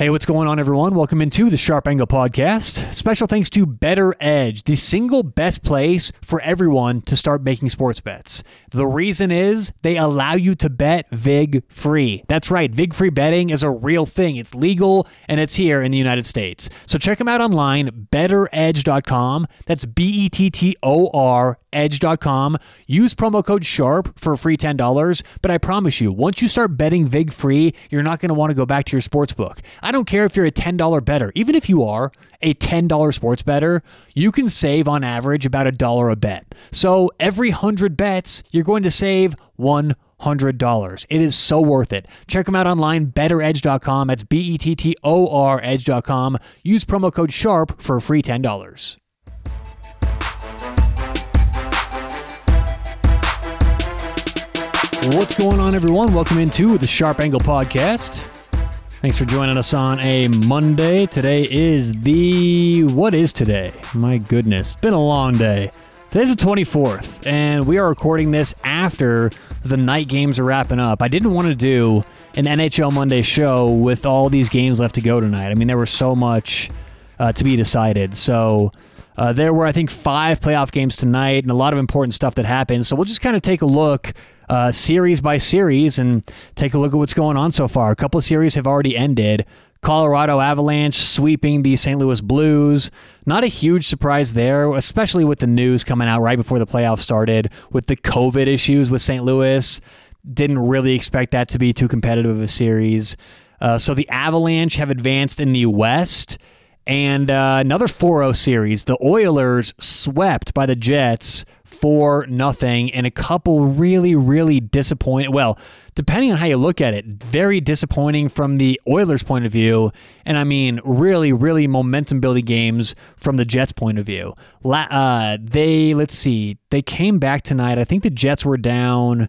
Hey, what's going on, everyone? Welcome into the Sharp Angle Podcast. Special thanks to BettorEdge, the single best place for everyone to start making sports bets. The reason is they allow you to bet VIG free. That's right, VIG free betting is a real thing. It's legal and it's here in the United States. So check them out online, bettoredge.com. That's B E T T O R edge.com. Use promo code SHARP for free $10. But I promise you, once you start betting VIG free, you're not going to want to go back to your sports book. I don't care if you're a $10 better. Even if you are a $10 sports better, you can save on average about a dollar a bet. So every 100 bets, you're going to save one $100. It is so worth it. Check them out online, bettoredge.com. That's B E T T O R edge.com. Use promo code SHARP for free $10. What's going on, everyone? Welcome into the Sharp Angle Podcast. Thanks for joining us on a Monday. Today is the. What is today? My goodness. It's been a long day. Today's the 24th, and we are recording this after the night games are wrapping up. I didn't want to do an NHL Monday show with all these games left to go tonight. I mean, there was so much uh, to be decided. So. Uh, there were, I think, five playoff games tonight and a lot of important stuff that happened. So we'll just kind of take a look uh, series by series and take a look at what's going on so far. A couple of series have already ended. Colorado Avalanche sweeping the St. Louis Blues. Not a huge surprise there, especially with the news coming out right before the playoffs started with the COVID issues with St. Louis. Didn't really expect that to be too competitive of a series. Uh, so the Avalanche have advanced in the West. And uh, another 4-0 series. The Oilers swept by the Jets for nothing, and a couple really, really disappointing. Well, depending on how you look at it, very disappointing from the Oilers' point of view, and I mean really, really momentum building games from the Jets' point of view. Uh, they let's see, they came back tonight. I think the Jets were down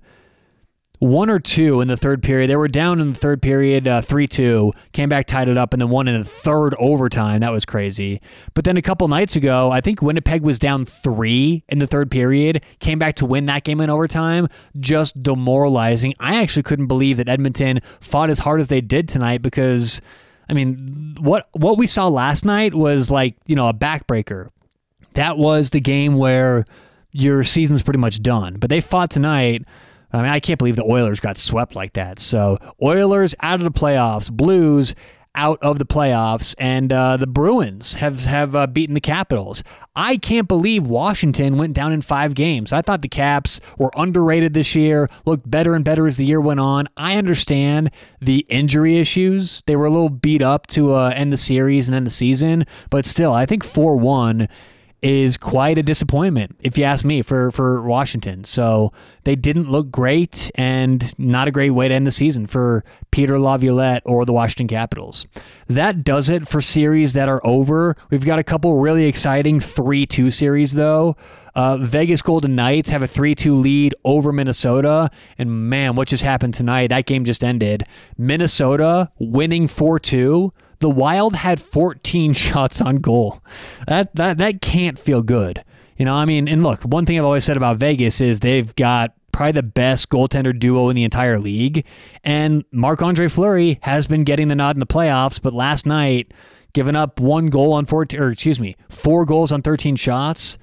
one or two in the third period. They were down in the third period, uh, 3 2, came back, tied it up, and then won in the third overtime. That was crazy. But then a couple nights ago, I think Winnipeg was down three in the third period, came back to win that game in overtime. Just demoralizing. I actually couldn't believe that Edmonton fought as hard as they did tonight because. I mean, what what we saw last night was like, you know, a backbreaker. That was the game where your season's pretty much done. But they fought tonight. I mean, I can't believe the Oilers got swept like that. So, Oilers out of the playoffs, Blues out of the playoffs, and uh, the Bruins have have uh, beaten the Capitals. I can't believe Washington went down in five games. I thought the Caps were underrated this year, looked better and better as the year went on. I understand the injury issues; they were a little beat up to uh, end the series and end the season, but still, I think four one is quite a disappointment, if you ask me, for, for Washington. So they didn't look great and not a great way to end the season for Peter Laviolette or the Washington Capitals. That does it for series that are over. We've got a couple really exciting 3 2 series, though. Uh, Vegas Golden Knights have a 3 2 lead over Minnesota. And man, what just happened tonight? That game just ended. Minnesota winning 4 2 the Wild had 14 shots on goal. That that that can't feel good. You know, I mean, and look, one thing I've always said about Vegas is they've got probably the best goaltender duo in the entire league. And Marc Andre Fleury has been getting the nod in the playoffs, but last night, giving up one goal on 14, or excuse me, four goals on 13 shots.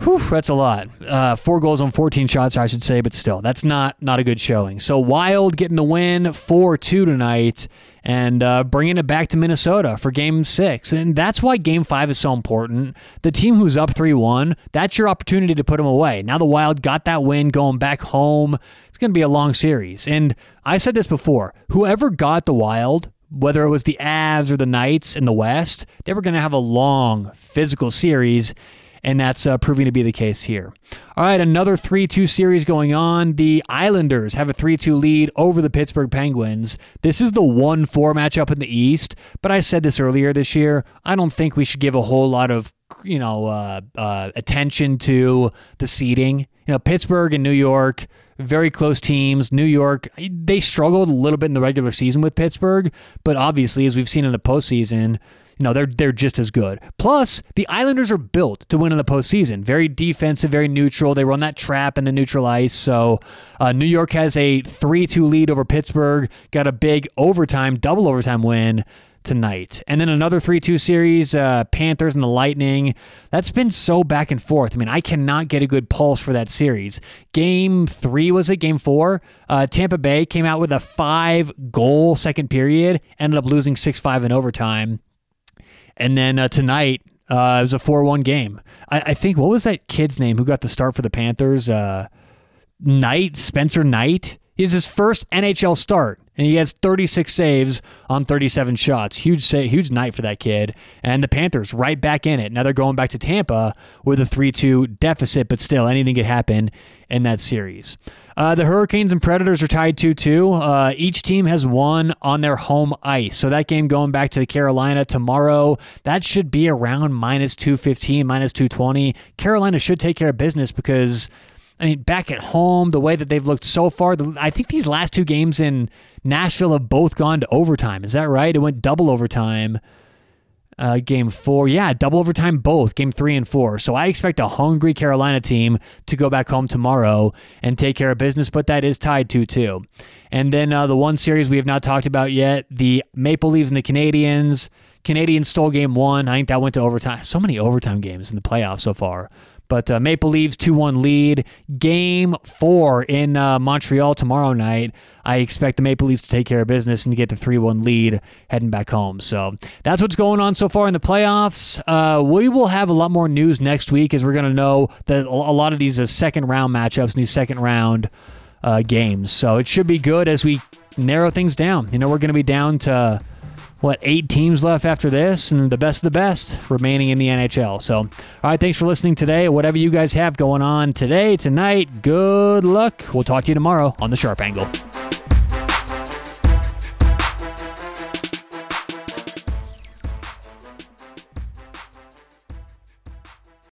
Whew, that's a lot. Uh, four goals on 14 shots, I should say, but still, that's not not a good showing. So Wild getting the win 4 2 tonight and uh, bringing it back to Minnesota for game six. And that's why game five is so important. The team who's up 3 1, that's your opportunity to put them away. Now the Wild got that win going back home. It's going to be a long series. And I said this before whoever got the Wild, whether it was the Avs or the Knights in the West, they were going to have a long physical series and that's uh, proving to be the case here. All right, another 3 2 series going on. The Islanders have a 3 2 lead over the Pittsburgh Penguins. This is the 1 4 matchup in the East, but I said this earlier this year. I don't think we should give a whole lot of you know uh, uh, attention to the seeding. You know, Pittsburgh and New York, very close teams. New York, they struggled a little bit in the regular season with Pittsburgh, but obviously, as we've seen in the postseason, no, they're they're just as good. Plus, the Islanders are built to win in the postseason. Very defensive, very neutral. They run that trap in the neutral ice. So, uh, New York has a three-two lead over Pittsburgh. Got a big overtime, double overtime win tonight. And then another 3 2 series, uh, Panthers and the Lightning. That's been so back and forth. I mean, I cannot get a good pulse for that series. Game three, was it? Game four? Uh, Tampa Bay came out with a five goal second period, ended up losing 6 5 in overtime. And then uh, tonight, uh, it was a 4 1 game. I, I, think, what was that kid's name who got the start for the Panthers? Uh, Knight, Spencer Knight. Is his first NHL start and he has 36 saves on 37 shots. Huge, huge night for that kid. And the Panthers right back in it. Now they're going back to Tampa with a 3-2 deficit, but still anything could happen in that series. Uh, the Hurricanes and Predators are tied 2-2. Uh, each team has won on their home ice. So that game going back to the Carolina tomorrow, that should be around minus 215, minus 220. Carolina should take care of business because I mean, back at home, the way that they've looked so far, I think these last two games in Nashville have both gone to overtime. Is that right? It went double overtime. Uh, game four, yeah, double overtime both, game three and four. So I expect a hungry Carolina team to go back home tomorrow and take care of business, but that is tied 2 2. And then uh, the one series we have not talked about yet the Maple Leafs and the Canadiens. Canadiens stole game one. I think that went to overtime. So many overtime games in the playoffs so far. But uh, Maple Leafs 2 1 lead. Game four in uh, Montreal tomorrow night. I expect the Maple Leafs to take care of business and to get the 3 1 lead heading back home. So that's what's going on so far in the playoffs. Uh, we will have a lot more news next week as we're going to know that a lot of these uh, second round matchups and these second round uh, games. So it should be good as we narrow things down. You know, we're going to be down to what eight teams left after this, and the best of the best remaining in the NHL. So, all right, thanks for listening today. Whatever you guys have going on today, tonight, good luck. We'll talk to you tomorrow on the Sharp Angle.